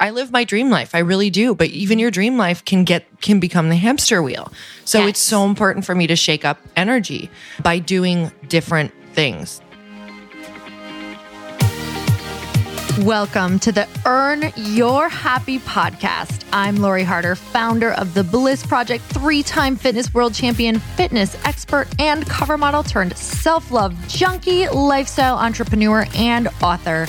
I live my dream life. I really do. But even your dream life can get can become the hamster wheel. So Yes. it's so important for me to shake up energy by doing different things. Welcome to the Earn Your Happy podcast. I'm Lori Harder, founder of the Bliss Project, three time fitness world champion, fitness expert, and cover model turned self love junkie, lifestyle entrepreneur, and author.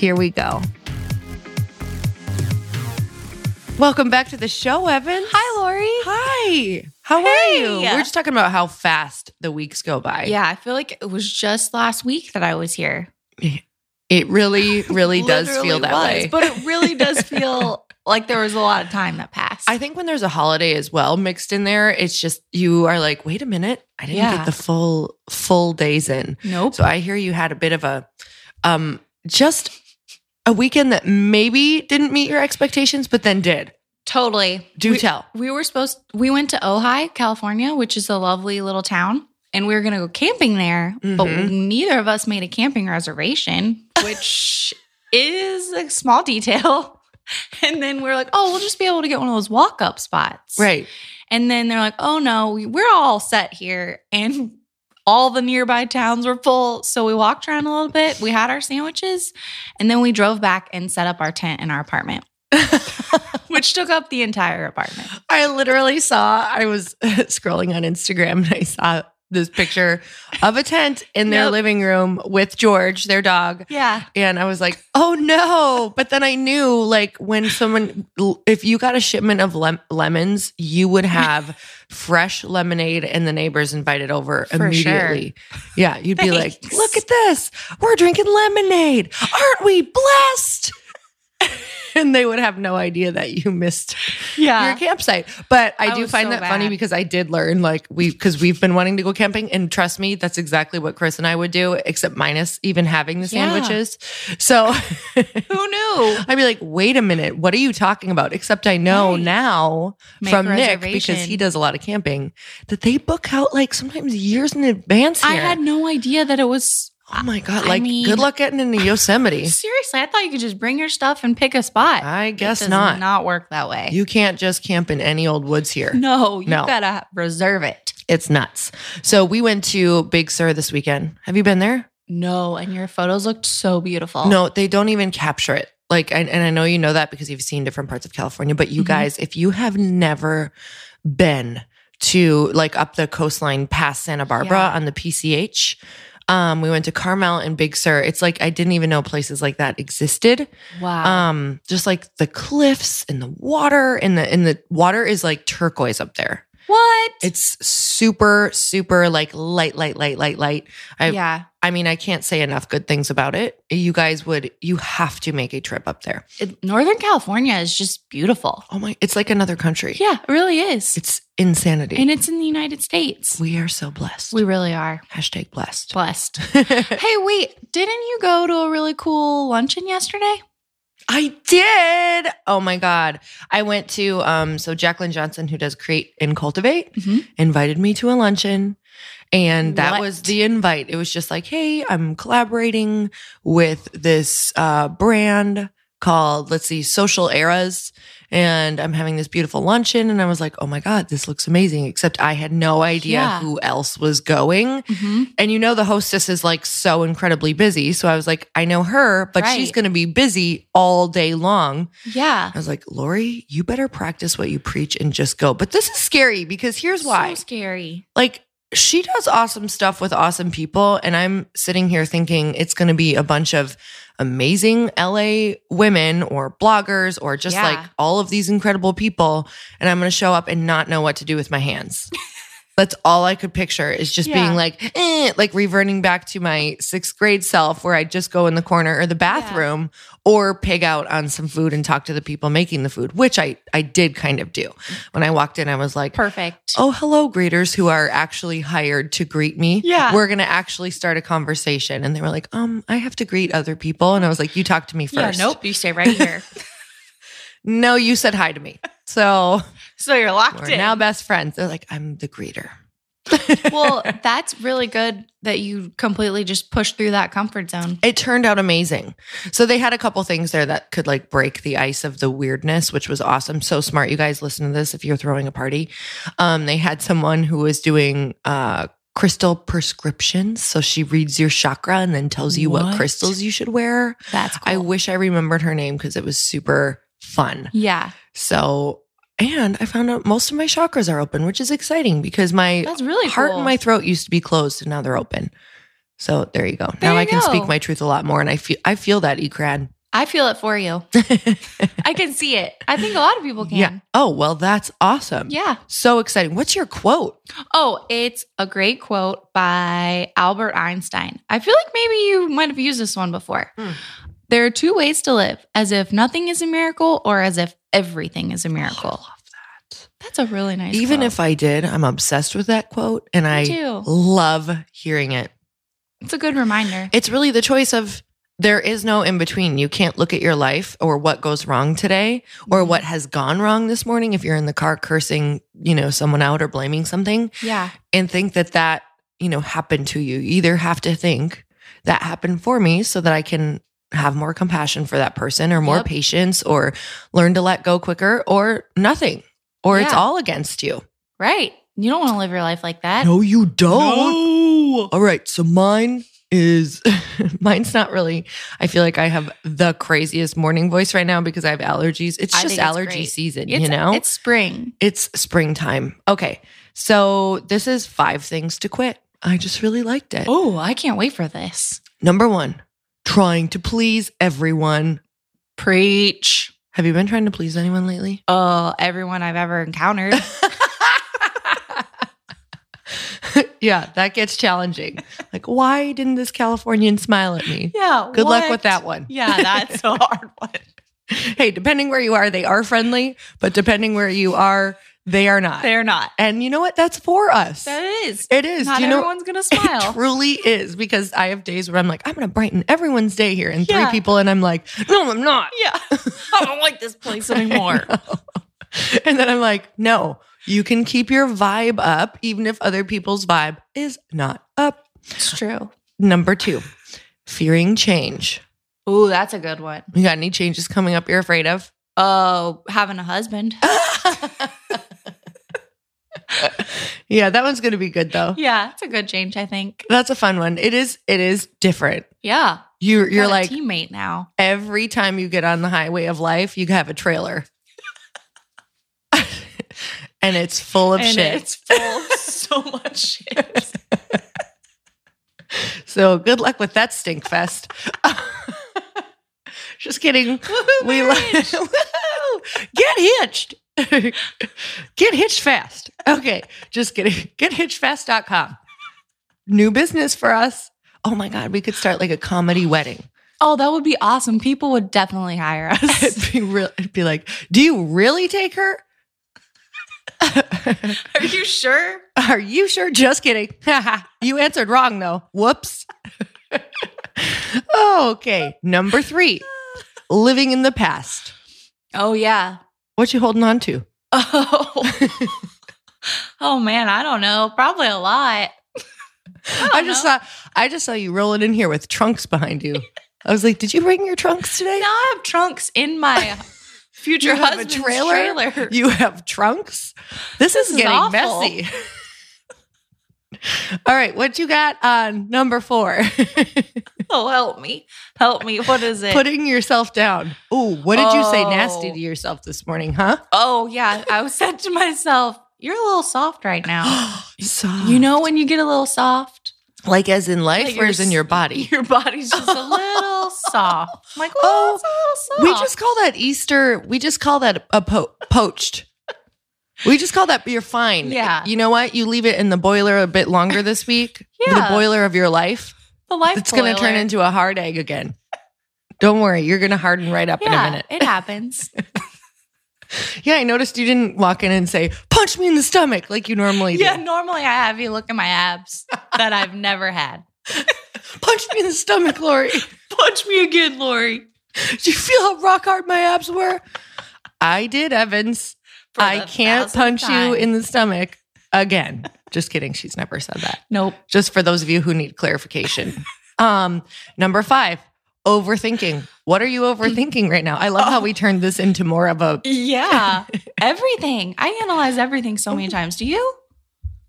Here we go. Welcome back to the show, Evan. Hi, Lori. Hi. How are you? We're just talking about how fast the weeks go by. Yeah, I feel like it was just last week that I was here. It really, really does feel that was, way. But it really does feel like there was a lot of time that passed. I think when there's a holiday as well mixed in there, it's just you are like, wait a minute, I didn't Yeah. get the full full days in. nope. So I hear you had a bit of a um just a weekend that maybe didn't meet your expectations, but then did. totally. Do we, tell. We were supposed we went to Ojai, California, which is a lovely little town. And we were gonna go camping there, but Mhm. neither of us made a camping reservation, which is a small detail. And then we're like, oh, we'll just be able to get one of those walk up spots. Right. And then they're like, oh no, we're all set here. And all the nearby towns were full. So we walked around a little bit. We had our sandwiches. And then we drove back and set up our tent in our apartment, which took up the entire apartment. I literally saw I was scrolling on Instagram and I saw this picture of a tent in their Yep. living room with George, their dog. Yeah. And I was like, oh no. But then I knew like when someone, if you got a shipment of lem- lemons, you would have fresh lemonade and the neighbors invited over For immediately. Yeah. You'd be like, look at this. We're drinking lemonade. Aren't we blessed? and they would have no idea that you missed Yeah. your campsite. But I, I do find so that funny because I did learn like we because we've been wanting to go camping and trust me, that's exactly what Chris and I would do, except minus even having the Yeah. sandwiches. So Who knew? I'd be like, wait a minute, what are you talking about? Except I know Right. now Make from Nick because he does a lot of camping that they book out like sometimes years in advance I had no idea that it was. Oh my god, I like mean- good luck getting into Yosemite. Seriously, I thought you could just bring your stuff and pick a spot. I It guess does not. Not work that way. You can't just camp in any old woods here. no, you No. gotta reserve it. It's nuts. So we went to Big Sur this weekend. Have you been there? No, and your photos looked so beautiful. No, they don't even capture it. Like, and, and I know you know that because you've seen different parts of California, but you Mhm. guys, if you have never been to like up the coastline past Santa Barbara Yeah. on the PCH, um, we went to Carmel and Big Sur. It's like I didn't even know places like that existed. Wow. Um, just like the cliffs and the water and the and the water is like turquoise up there. What? It's super, super like light, light, light, light, light. I yeah. I mean, I can't say enough good things about it. You guys would, you have to make a trip up there. It- Northern California is just beautiful. Oh my, it's like another country. Yeah, it really is. It's insanity. and it's in the United States. we are so blessed. We really are Hashtag blessed. blessed. hey, wait, didn't you go to a really cool luncheon yesterday? I did. Oh my God. I went to, um, so Jaclyn Johnson, who does Create and Cultivate, Mhm. invited me to a luncheon. And that What? was the invite. It was just like, hey, I'm collaborating with this uh, brand called, let's see, Social Eras. And I'm having this beautiful luncheon. And I was like, oh my God, this looks amazing. Except I had no idea Yeah. who else was going. Mm-hmm. And you know, the hostess is like so incredibly busy. So I was like, I know her, but she's going to be busy all day long. Yeah. I was like, Lori, you better practice what you preach and just go. But this is scary because here's why. So scary. Like, she does awesome stuff with awesome people. And I'm sitting here thinking it's going to be a bunch of amazing LA women or bloggers or just Yeah. like all of these incredible people. And I'm going to show up and not know what to do with my hands. That's all I could picture is just Yeah. being like, eh, like reverting back to my sixth grade self where I'd just go in the corner or the bathroom or pig out on some food and talk to the people making the food, which I, I did kind of do. When I walked in, I was like, Perfect. Oh, hello, greeters who are actually hired to greet me. Yeah. We're going to actually start a conversation. And they were like, um, I have to greet other people. And I was like, you talk to me yeah, first. nope. You stay right here. No, you said hi to me. So so you're locked we're in. now best friends. They're like, I'm the greeter. well, that's really good that you completely just pushed through that comfort zone. It turned out amazing. So they had a couple things there that could like break the ice of the weirdness, which was awesome. So smart. You guys listen to this if you're throwing a party. Um, they had someone who was doing uh crystal prescriptions. So she reads your chakra and then tells you what, What? crystals you should wear. That's cool. I wish I remembered her name because it was super fun. yeah, So and I found out most of my chakras are open, which is exciting because my that's really heart cool. and my throat used to be closed and now they're open. So there you go. There now I can go. speak my truth a lot more and I feel I feel that Ecrad. I feel it for you. I can see it. I think a lot of people can. Yeah. Oh, well that's awesome. Yeah. So exciting. What's your quote? Oh, it's a great quote by Albert Einstein. I feel like maybe you might have used this one before. Hmm. There are two ways to live as if nothing is a miracle or as if everything is a oh, miracle. I love that. That's a really nice Even quote. if I did, I'm obsessed with that quote and I too. love hearing it. it's a good reminder. It's really the choice of there is no in between. You can't look at your life or what goes wrong today or mm-hmm. what has gone wrong this morning if you're in the car cursing, you know, someone out or blaming something yeah. and think that that, you know, happened to you. You either have to think that happened for me so that I can have more compassion for that person or more Yep. patience or learn to let go quicker or nothing or it's all against you. Right. You don't want to live your life like that. No, you don't. All right. So mine is mine's not really I feel like I have the craziest morning voice right now because I have allergies. It's I just think it's allergy great. season, It's, you know? it's spring. It's springtime. Okay. So this is five things to quit. I just really liked it. Oh, I can't wait for this. Number one, trying to please everyone. Preach. Have you been trying to please anyone lately? Oh, everyone I've ever encountered. yeah, that gets challenging. Like, why didn't this Californian smile at me? yeah. Good luck with that one. Yeah, that's a hard one. Hey, depending where you are, they are friendly, but depending where you are, they are not. They're not. and you know what? That's for us. That is. it is. Not Do you know? everyone's gonna It smile. truly is because I have days where I'm like, I'm going to brighten everyone's day here, and Yeah. three people, and I'm like, no, I'm not. yeah. I don't like this place anymore. and then I'm like, no, you can keep your vibe up, even if other people's vibe is not up. It's true. Number two, fearing change. Ooh, that's a good one. You got any changes coming up you're afraid of? Oh, having a husband. Yeah, that one's going to be good though. yeah, it's a good change, I think. That's a fun one. It is. It is different. Yeah. You, you're like teammate now. every time you get on the highway of life, you have a trailer, and it's full of and shit. it's full of so much shit. So good luck with that stink fest. Just kidding. we we're like get hitched. get hitched fast. Okay, just kidding. Gethitchedfast.com. New business for us. Oh my god, we could start like a comedy wedding. Oh, that would be awesome. People would definitely hire us. It'd be real. It'd be like, do you really take her? Are you sure? Are you sure? Just kidding. you answered wrong though. Whoops. okay. Number three, living in the past. Oh yeah. What you holding on to? Oh. oh man, I don't know. Probably a lot. I just saw I just saw you rolling in here with trunks behind you. I was like, did you bring your trunks today? Now I have trunks in my future You have a husband's trailer? trailer. You have trunks? This, is is getting awful. messy. All right, what you got on number four? Oh, help me. Help me. What is it? Putting yourself down. Ooh, what did you say nasty Oh. to yourself this morning, huh? oh, yeah. I said to myself, you're a little soft right now. Soft. you know when you get a little soft? like as in life Like or as in your body? Your body's just a little soft. I'm like, Oh, oh, it's a little soft. We just call that Easter. We just call that a po- poached. We just call that you're fine. Yeah. You know what? You leave it in the boiler a bit longer this week. Yeah. The boiler of your life. the life It's going to turn into a hard egg again. Don't worry. You're going to harden right up in a minute. it happens. Yeah. I noticed you didn't walk in and say, punch me in the stomach like you normally do. yeah, normally I have you look at my abs that I've never had. Punch me in the stomach, Lori. Punch me again, Lori. Do you feel how rock hard my abs were? I did, Evans. I can't punch you in the stomach again. Just kidding. She's never said that. Nope. Just for those of you who need clarification. um, number five, overthinking. What are you overthinking right now? I love how we turned this into more of a. Yeah. everything. I analyze everything so many times. Do you?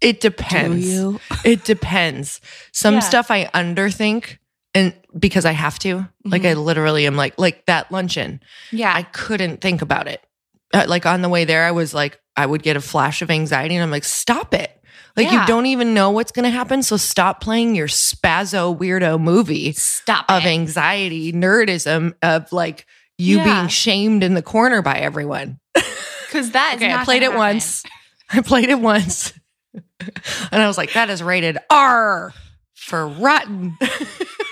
It depends. you? It depends. Some Yeah. stuff I underthink, and because I have to, like I literally am like like that luncheon. Yeah. I couldn't think about it. Uh, like on the way there, I was like, I would get a flash of anxiety, and I'm like, stop it. Like Yeah. you don't even know what's going to happen, so stop playing your spazzo weirdo movie Stop of it. anxiety, nerdism, of like you Yeah. being shamed in the corner by everyone. Because that Okay, I played it happen. once. I played it once, and I was like, that is rated R for rotten.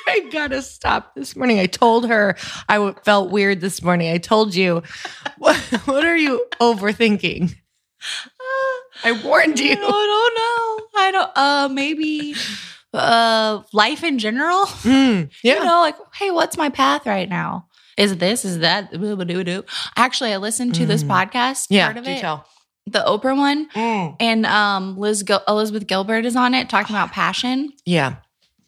I gotta stop this morning. I told her I w- felt weird this morning. I told you, what, what are you overthinking? I warned I you. don't, don't know. I don't. Uh, maybe. Uh, life in general. Mm, yeah. You know, like, hey, what's my path right now? Is this? Is that? Actually, I listened to this Mm. podcast. yeah. part of do it, tell. The Oprah one, Mm. and um, Liz Gil- Elizabeth Gilbert is on it talking about passion. Yeah.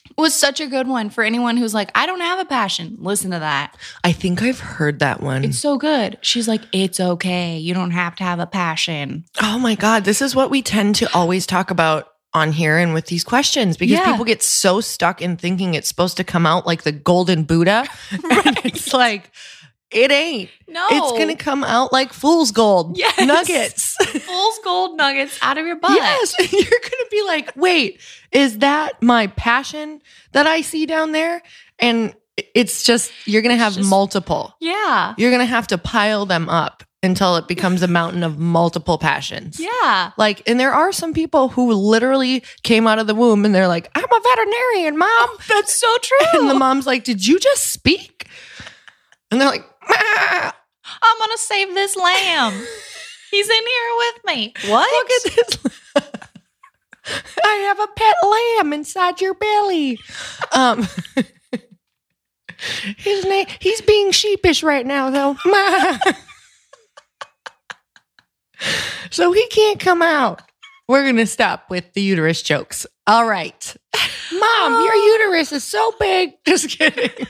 It was such a good one for anyone who's like, I don't have a passion. Listen to that. I think I've heard that one. It's so good. She's like, it's okay. You don't have to have a passion. Oh my God. This is what we tend to always talk about on here and with these questions because Yeah. people get so stuck in thinking it's supposed to come out like the golden Buddha. And it's like, it ain't. No. It's gonna come out like fool's gold Yes. nuggets. Fool's gold nuggets out of your butt. Yes, and you're gonna be like, wait, is that my passion that I see down there? And it's just you're gonna have Just- multiple. Yeah. You're gonna have to pile them up until it becomes a mountain of multiple passions. Yeah. Like, and there are some people who literally came out of the womb and they're like, I'm a veterinarian, mom. That's so true. And the mom's like, Did you just speak? And they're like, "Ah, I'm gonna save this lamb. He's in here with me. What? Look at this. I have a pet lamb inside your belly. Um, his name, he's being sheepish right now, though. so he can't come out. We're going to stop with the uterus jokes. All right. Mom, your uterus is so big. Just kidding.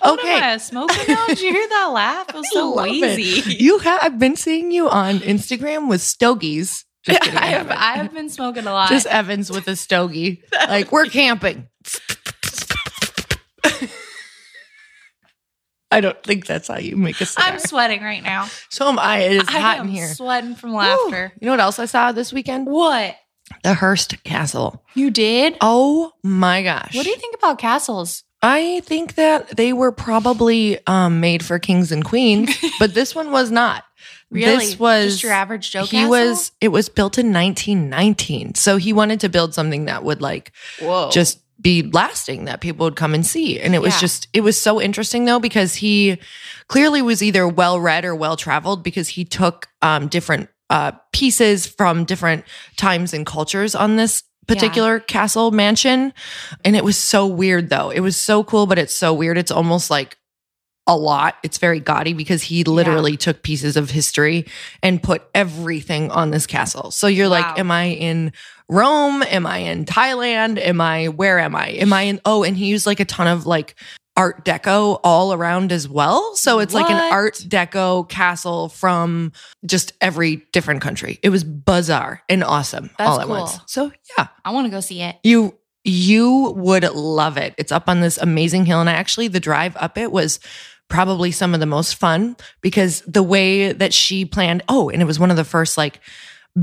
What okay. am I, a smoker now? Did you hear that laugh? It was so it. wheezy. You have I've been seeing you on Instagram with stogies. Just kidding, I have. I have been smoking a lot. Just Evans with a stogie. like we're camping. I don't think that's how you make a cigar. I'm sweating right now. so am I. It is I hot in here. sweating from laughter. You know what else I saw this weekend? What? The Hearst Castle. You did? Oh my gosh. What do you think about castles? I think that they were probably um, made for kings and queens, but this one was not. Really? This was just your average Joe he castle? was it was built in 1919 so he wanted to build something that would like Whoa. just be lasting that people would come and see and it was Yeah. just it was so interesting though because he clearly was either well read or well traveled because he took um different uh pieces from different times and cultures on this particular castle mansion and it was so weird though it was so cool but it's so weird it's almost like a lot. It's very gaudy because he literally took pieces of history and put everything on this castle. So you're Wow. like, am I in Rome? Am I in Thailand? Am I, where am I? Am I in, oh, and he used like a ton of like art deco all around as well. So it's like an art deco castle from just every different country. It was bizarre and awesome That's all at cool. once. So yeah, I want to go see it. you you would love it. It's up on this amazing hill and actually the drive up it was probably some of the most fun because the way that she planned oh and it was one of the first like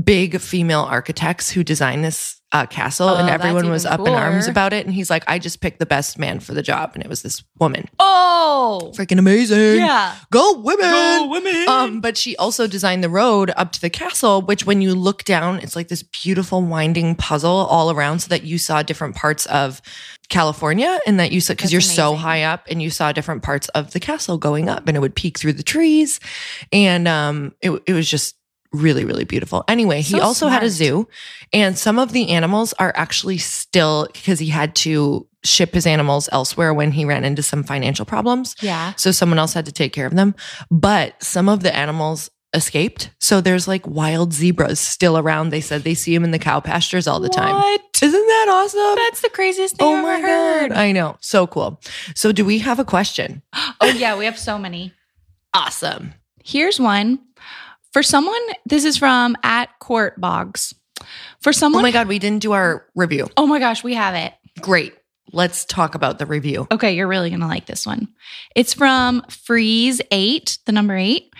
big female architects who designed this uh, castle Oh, and everyone was up in arms about it. And he's like I just picked the best man for the job. And it was this woman. Oh, freaking amazing. Yeah. go women. Go women. um, but she also designed the road up to the castle, which when you look down, it's like this beautiful winding puzzle all around so that you saw different parts of California and that you saw because you're so high up and you saw different parts of the castle going up and it would peek through the trees. And um it, it was just really, really beautiful. Anyway, he So also had a zoo and some of the animals are actually still because he had to ship his animals elsewhere when he ran into some financial problems. yeah. So someone else had to take care of them. But some of the animals escaped. So there's like wild zebras still around. They said they see them in the cow pastures all the time. What? Isn't that awesome? That's the craziest thing oh I've my ever heard. God. I know. So cool. So do we have a question? Oh yeah, we have so many. Awesome. Here's one for someone. This is from at Court Bogs. For oh someone, Oh my God. We didn't do our review. Oh my gosh, we have it. Great. Let's talk about the review. Okay, you're really going to like this one. It's from Freeze8, the number eight.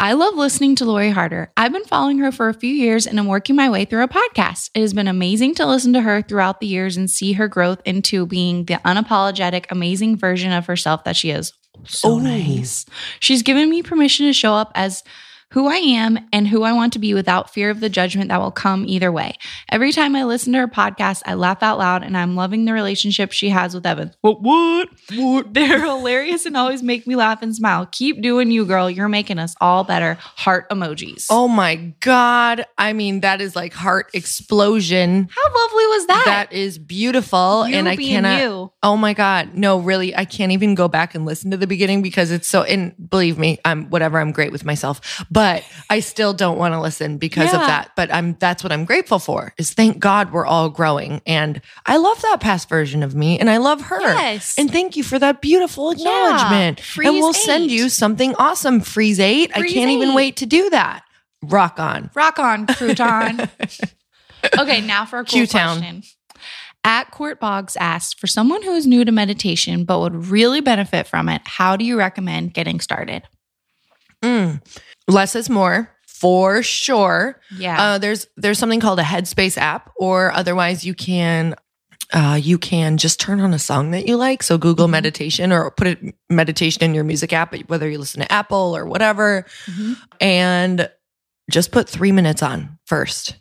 I love listening to Lori Harder. I've been following her for a few years and I'm working my way through a podcast. It has been amazing to listen to her throughout the years and see her growth into being the unapologetic, amazing version of herself that she is. So Oh. nice. She's given me permission to show up as who I am and who I want to be without fear of the judgment that will come either way. Every time I listen to her podcast, I laugh out loud and I'm loving the relationship she has with Evan. What, what? What? They're hilarious and always make me laugh and smile. Keep doing you, girl. You're making us all better. Heart emojis. Oh my God. I mean, that is like heart explosion. how lovely was that? That is beautiful. You and I cannot. you. Oh my God. No, really. I can't even go back and listen to the beginning because it's so, and believe me, I'm whatever, I'm great with myself, but I still don't want to listen because of that. But I'm, that's what I'm grateful for is thank God we're all growing. And I love that past version of me and I love her. Yes. And thank you for that beautiful acknowledgement. Freeze and we'll send you something awesome. Freeze eight. I can't even wait to do that. Rock on. Rock on, crouton. okay, now for a cool Q-town. question. At Court Boggs asked for someone who is new to meditation but would really benefit from it. How do you recommend getting started? Mm. Less is more for sure. Yeah. Uh, there's there's something called a Headspace app, or otherwise you can uh, you can just turn on a song that you like. So Google Mhm. meditation or put it meditation in your music app, whether you listen to Apple or whatever, Mhm. and just put three minutes on first.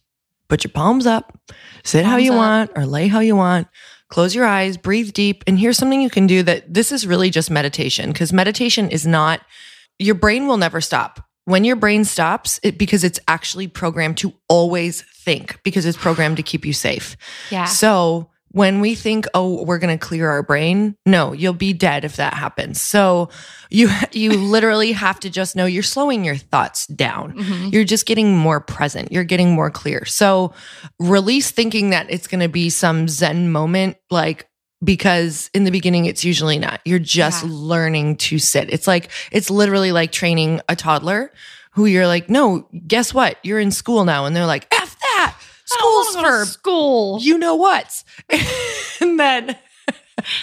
Put your palms up, sit how you up. want or lay how you want. Close your eyes, breathe deep. And here's something you can do that this is really just meditation because meditation is not, your brain will never stop. When your brain stops, it because it's actually programmed to always think because it's programmed to keep you safe. Yeah. So when we think, oh, we're going to clear our brain, no, you'll be dead if that happens. So you you literally have to just know you're slowing your thoughts down. Mhm. You're just getting more present. You're getting more clear. So release thinking that it's going to be some zen moment like because in the beginning it's usually not. You're just Yeah. learning to sit. It's like it's literally like training a toddler who you're like, "No, guess what? You're in school now." And they're like, "F that. School's wanna go to for school. you know what? and then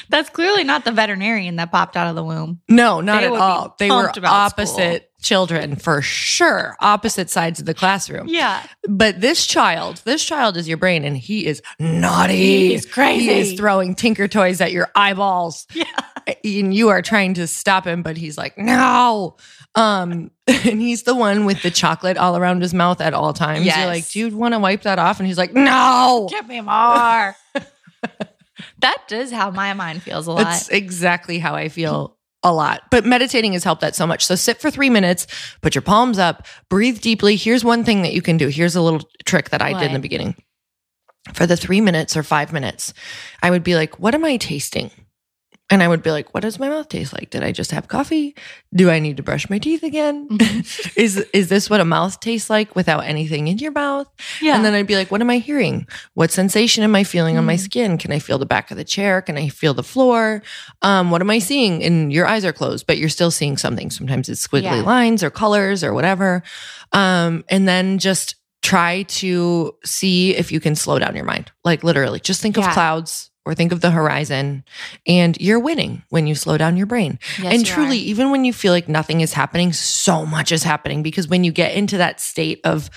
That's clearly not the veterinarian that popped out of the womb. no, not They at all. They were opposite children for sure, opposite sides of the classroom. Yeah. But this child, this child is your brain, and he is naughty. He's crazy. He is throwing tinker toys at your eyeballs. Yeah. And you are trying to stop him, but he's like, no. Um, and he's the one with the chocolate all around his mouth at all times. Yes. You're like, do you want to wipe that off? And he's like, no. Give me more. that is how my mind feels a lot. That's exactly how I feel a lot. But meditating has helped that so much. So sit for three minutes, put your palms up, breathe deeply. Here's one thing that you can do. Here's a little trick that I did in the beginning. For the three minutes or five minutes, I would be like, what am I tasting? And I would be like, what does my mouth taste like? Did I just have coffee? Do I need to brush my teeth again? Mhm. is is this what a mouth tastes like without anything in your mouth? yeah. And then I'd be like, what am I hearing? What sensation am I feeling on my Mm. skin? Can I feel the back of the chair? Can I feel the floor? Um, what am I seeing? And your eyes are closed, but you're still seeing something. Sometimes it's squiggly Yeah. lines or colors or whatever. Um, and then just try to see if you can slow down your mind. Like literally, just think Yeah. of clouds or think of the horizon and you're winning when you slow down your brain Yes, and you truly, are. even when you feel like nothing is happening, so much is happening because when you get into that state of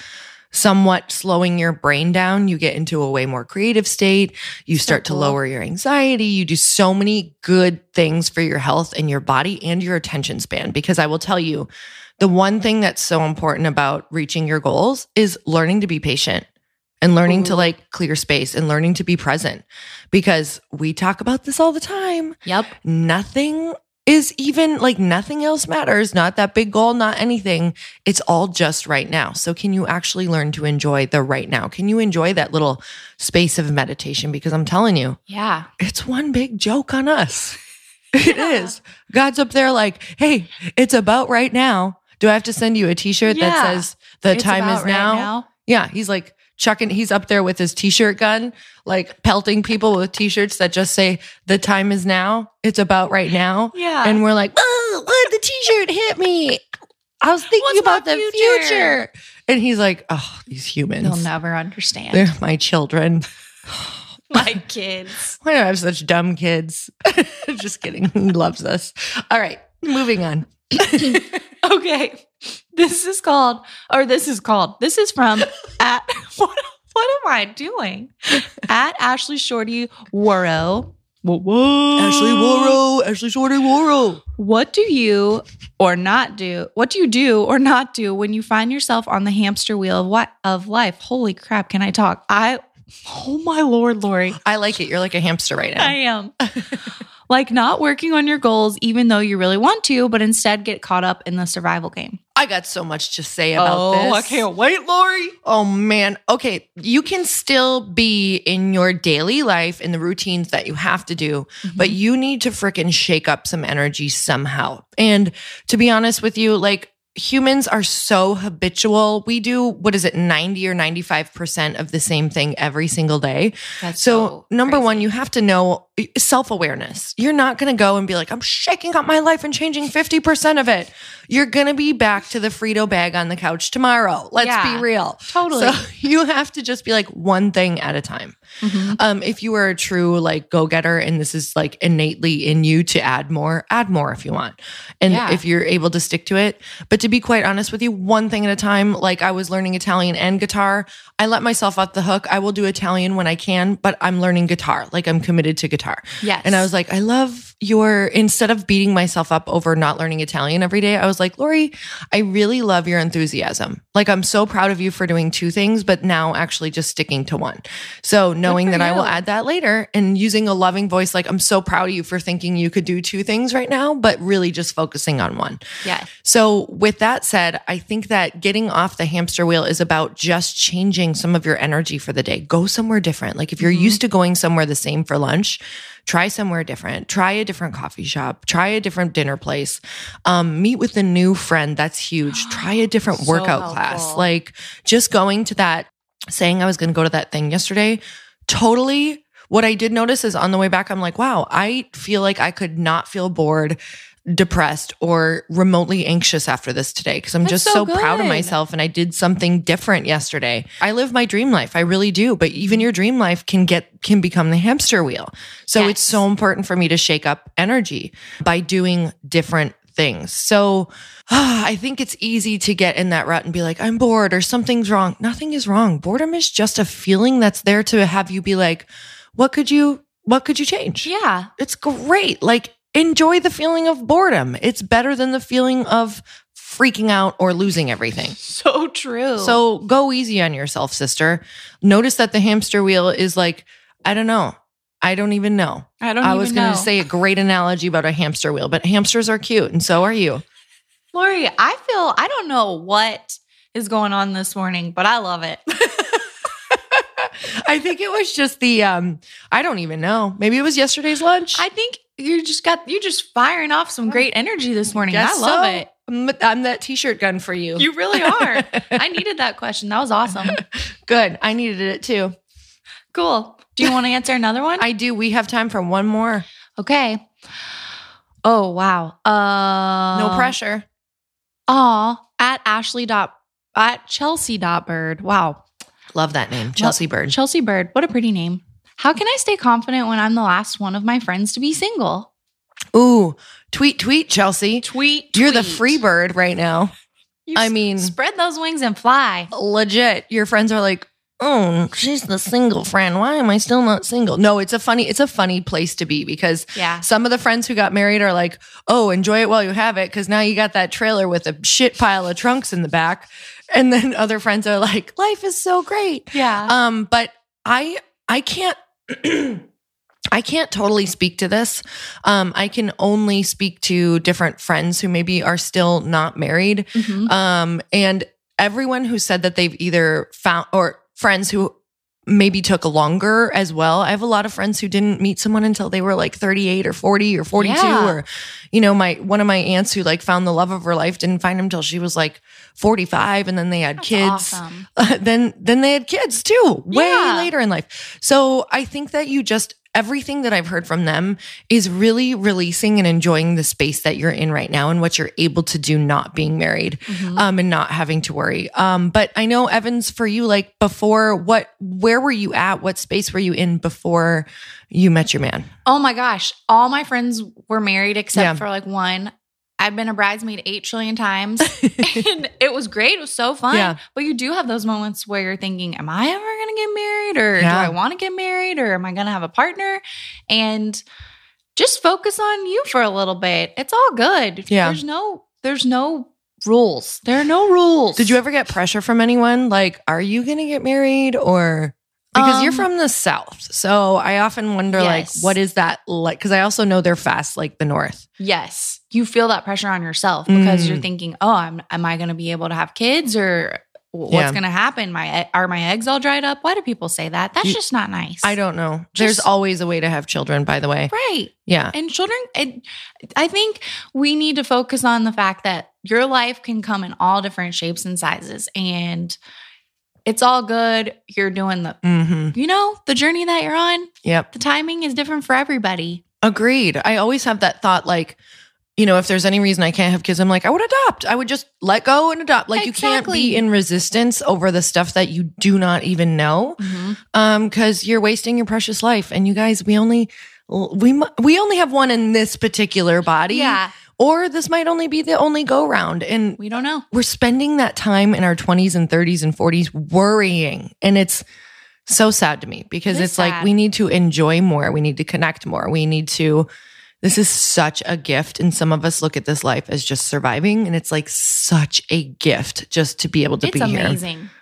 somewhat slowing your brain down, you get into a way more creative state. You So start to lower your anxiety. You do so many good things for your health and your body and your attention span. Because I will tell you, the one thing that's so important about reaching your goals is learning to be patient and learning to mm-hmm. like clear space and learning to be present because we talk about this all the time Yep. nothing is even like nothing else matters, not that big goal, not anything. It's all just right now. So, can you actually learn to enjoy the right now? Can you enjoy that little space of meditation? Because I'm telling you, Yeah. it's one big joke on us. It Yeah. is. God's up there like, hey, it's about right now. Do I have to send you a t shirt Yeah. that says the It's time is right now? Yeah. He's like, chucking, he's up there with his t shirt gun, like pelting people with t shirts that just say, the time is now. It's about right now. Yeah. And we're like, oh, what? The t shirt hit me. I was thinking What's about the future?" future. And he's like, oh, these humans They'll never understand. They're my children. my kids. Why do I have such dumb kids? Just kidding. He loves us. All right, moving on. Okay. This is called, or this is called, this is from at, what, what am I doing? At Ashley Shorty Worrow. Whoa, whoa. Ashley Woro, Ashley Shorty Woro. What do you or not do? What do you do or not do when you find yourself on the hamster wheel of what of life? Holy crap, can I talk? I oh my lord, Lori. I like it. You're like a hamster right now. I am. Like not working on your goals even though you really want to, but instead get caught up in the survival game. I got so much to say about this. Oh, I can't wait, Lori. Oh man. Okay. You can still be in your daily life in the routines that you have to do, mm-hmm. but you need to freaking shake up some energy somehow. And to be honest with you, like humans are so habitual. We do, what is it, 90 or 95% of the same thing every single day. That's So, number one, you have to know self awareness. You're not going to go and be like, I'm shaking up my life and changing 50% of it. You're going to be back to the Frito bag on the couch tomorrow. Let's Yeah, be real. totally. So you have to just be like one thing at a time. Mhm. Um, if you are a true like go getter and this is like innately in you to add more, add more if you want. And Yeah. if you're able to stick to it. But to be quite honest with you, one thing at a time, like I was learning Italian and guitar, I let myself off the hook. I will do Italian when I can, but I'm learning guitar. Like I'm committed to guitar. Yes. And I was like, I love your, instead of beating myself up over not learning Italian every day, I was like, Lori, I really love your enthusiasm. Like, I'm so proud of you for doing two things, but now actually just sticking to one. So, knowing that I will add that later and using a loving voice, like, I'm so proud of you for thinking you could do two things right now, but really just focusing on one. Yeah. So, with that said, I think that getting off the hamster wheel is about just changing some of your energy for the day. Go somewhere different. Like, if you're used to going somewhere the same for lunch, try somewhere different. Try a different coffee shop. Try a different dinner place. Um, meet with a new friend. That's huge. Try a different So workout class. Like, just going to that, saying I was going to go to that thing yesterday, totally. What I did notice is on the way back, I'm like, wow, I feel like I could not feel bored depressed or remotely anxious after this today because I'm That's just so, so proud of myself and I did something different yesterday. I live my dream life. I really do, but even your dream life can get can become the hamster wheel. So it's so important for me to shake up energy by doing different things. So I think it's easy to get in that rut and be like, I'm bored or something's wrong. Nothing is wrong. Boredom is just a feeling that's there to have you be like, what could you what could you change? Yeah. It's great. Like, enjoy the feeling of boredom. It's better than the feeling of freaking out or losing everything. So true. So go easy on yourself, sister. Notice that the hamster wheel is like, I don't know. I don't even know. I don't I was going to say a great analogy about a hamster wheel, but hamsters are cute and so are you. Lori, I feel I don't know what is going on this morning, but I love it. I think it was just the um I don't even know. Maybe it was yesterday's lunch. I think you just got you just firing off some great energy this morning. Guess I love so. it. I'm, I'm that t-shirt gun for you. You really are. I needed that question. That was awesome. Good. I needed it too. Cool. Do you want to answer another one? I do. We have time for one more. okay. Oh wow. Uh No pressure. Aw, at Ashley dot at Chelsea dot bird. Wow. Love that name, Chelsea Bird. Chelsea Bird. What a pretty name. How can I stay confident when I'm the last one of my friends to be single? Ooh, tweet, tweet, Chelsea. Tweet. You're the free bird right now. You I mean- spread those wings and fly. Legit. Your friends are like, oh, she's the single friend. Why am I still not single? No, it's a funny, it's a funny place to be because Yeah. some of the friends who got married are like, oh, enjoy it while you have it, because now you got that trailer with a shit pile of trunks in the back. And then other friends are like, life is so great. Yeah. Um, but I I can't I can't totally speak to this. Um, I can only speak to different friends who maybe are still not married. Mhm. Um, and everyone who said that they've either found or friends who maybe took longer as well. I have a lot of friends who didn't meet someone until they were like 38 or 40 or 42 Yeah. or you know, my one of my aunts who like found the love of her life didn't find him till she was like 45 and then they had That's kids awesome. then then they had kids too way Yeah. later in life so i think that you just everything that i've heard from them is really releasing and enjoying the space that you're in right now and what you're able to do not being married Mhm. um and not having to worry um but i know evans for you like before what where were you at what space were you in before you met your man Oh my gosh. All my friends were married except Yeah. for like one. I've been a bridesmaid eight trillion times and it was great. It was so fun. Yeah. But you do have those moments where you're thinking, am I ever going to get married or Yeah. do I want to get married or am I going to have a partner? And just focus on you for a little bit. It's all good. Yeah. There's no, there's no rules. There are no rules. did you ever get pressure from anyone like are you gonna get married or because you're Um, from the south so i often wonder Yes. like what is that like because i also know they're fast like the north Yes. You feel that pressure on yourself because Mm. you're thinking, oh, I'm, am I going to be able to have kids or what's Yeah. going to happen? My Are my eggs all dried up? Why do people say that? That's You- just not nice. I don't know. There's always a way to have children, by the way. Right. Yeah. And children, it, I think we need to focus on the fact that your life can come in all different shapes and sizes. And It's all good. You're doing the, Mm-hmm. you know, the journey that you're on. Yep. The timing is different for everybody. Agreed. I always have that thought like, you know, if there's any reason I can't have kids, I'm like, I would adopt. I would just let go and adopt. Like you can't be in resistance over the stuff that you do not even know. Um, because you're wasting your precious life. And you guys, we only we we only have one in this particular body. Yeah. Or this might only be the only go round. And We don't know. we're spending that time in our 20s and 30s and 40s worrying. And it's so sad to me because It it's like we need to enjoy more. We need to connect more. We need to, this is such a gift. And some of us look at this life as just surviving. And it's like such a gift just to be able to It's be here.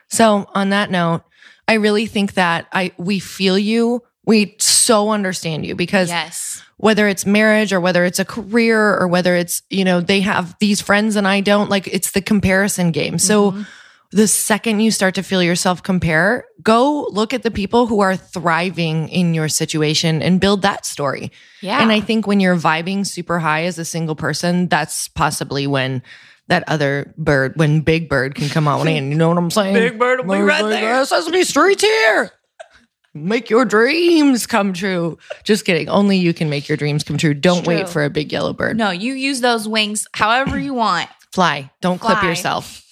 So on that note, I really think that I we feel you. We so understand you because Yes. whether it's marriage or whether it's a career or whether it's, you know, they have these friends and I don't, like it's the comparison game. So Mm-hmm. the second you start to feel yourself compare, go look at the people who are thriving in your situation and build that story. Yeah. And I think when you're vibing super high as a single person, that's possibly when that other bird, when Big Bird can come on in. You know what I'm saying? Big Bird will be right like, there. "Oh, Sesame Street's here. Make your dreams come true. Just kidding. Only you can make your dreams come true. Don't It's wait for a big yellow bird. no, you use those wings however you want. Fly. Don't clip yourself.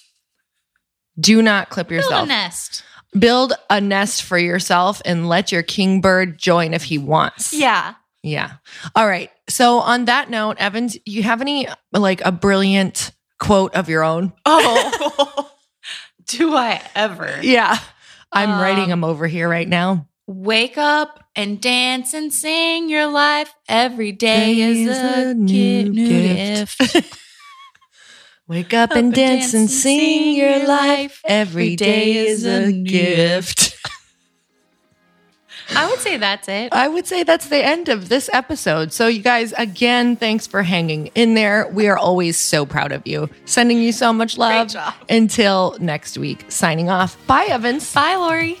Do not clip Build a yourself. nest. Build a nest for yourself and let your king bird join if he wants. Yeah. Yeah. All right. So on that note, Evans, you have any like a brilliant quote of your own? Oh. Do I ever? Yeah. I'm Um, writing them over here right now. Wake up and dance and sing your life. Every day is a, new, gift. Wake up Up and and dance and sing your life. Every day is a gift. I would say that's it. I would say that's the end of this episode. So, you guys, again, thanks for hanging in there. We are always so proud of you. Sending you so much love. job. Until next week, signing off. Bye, Evans. Bye, Lori.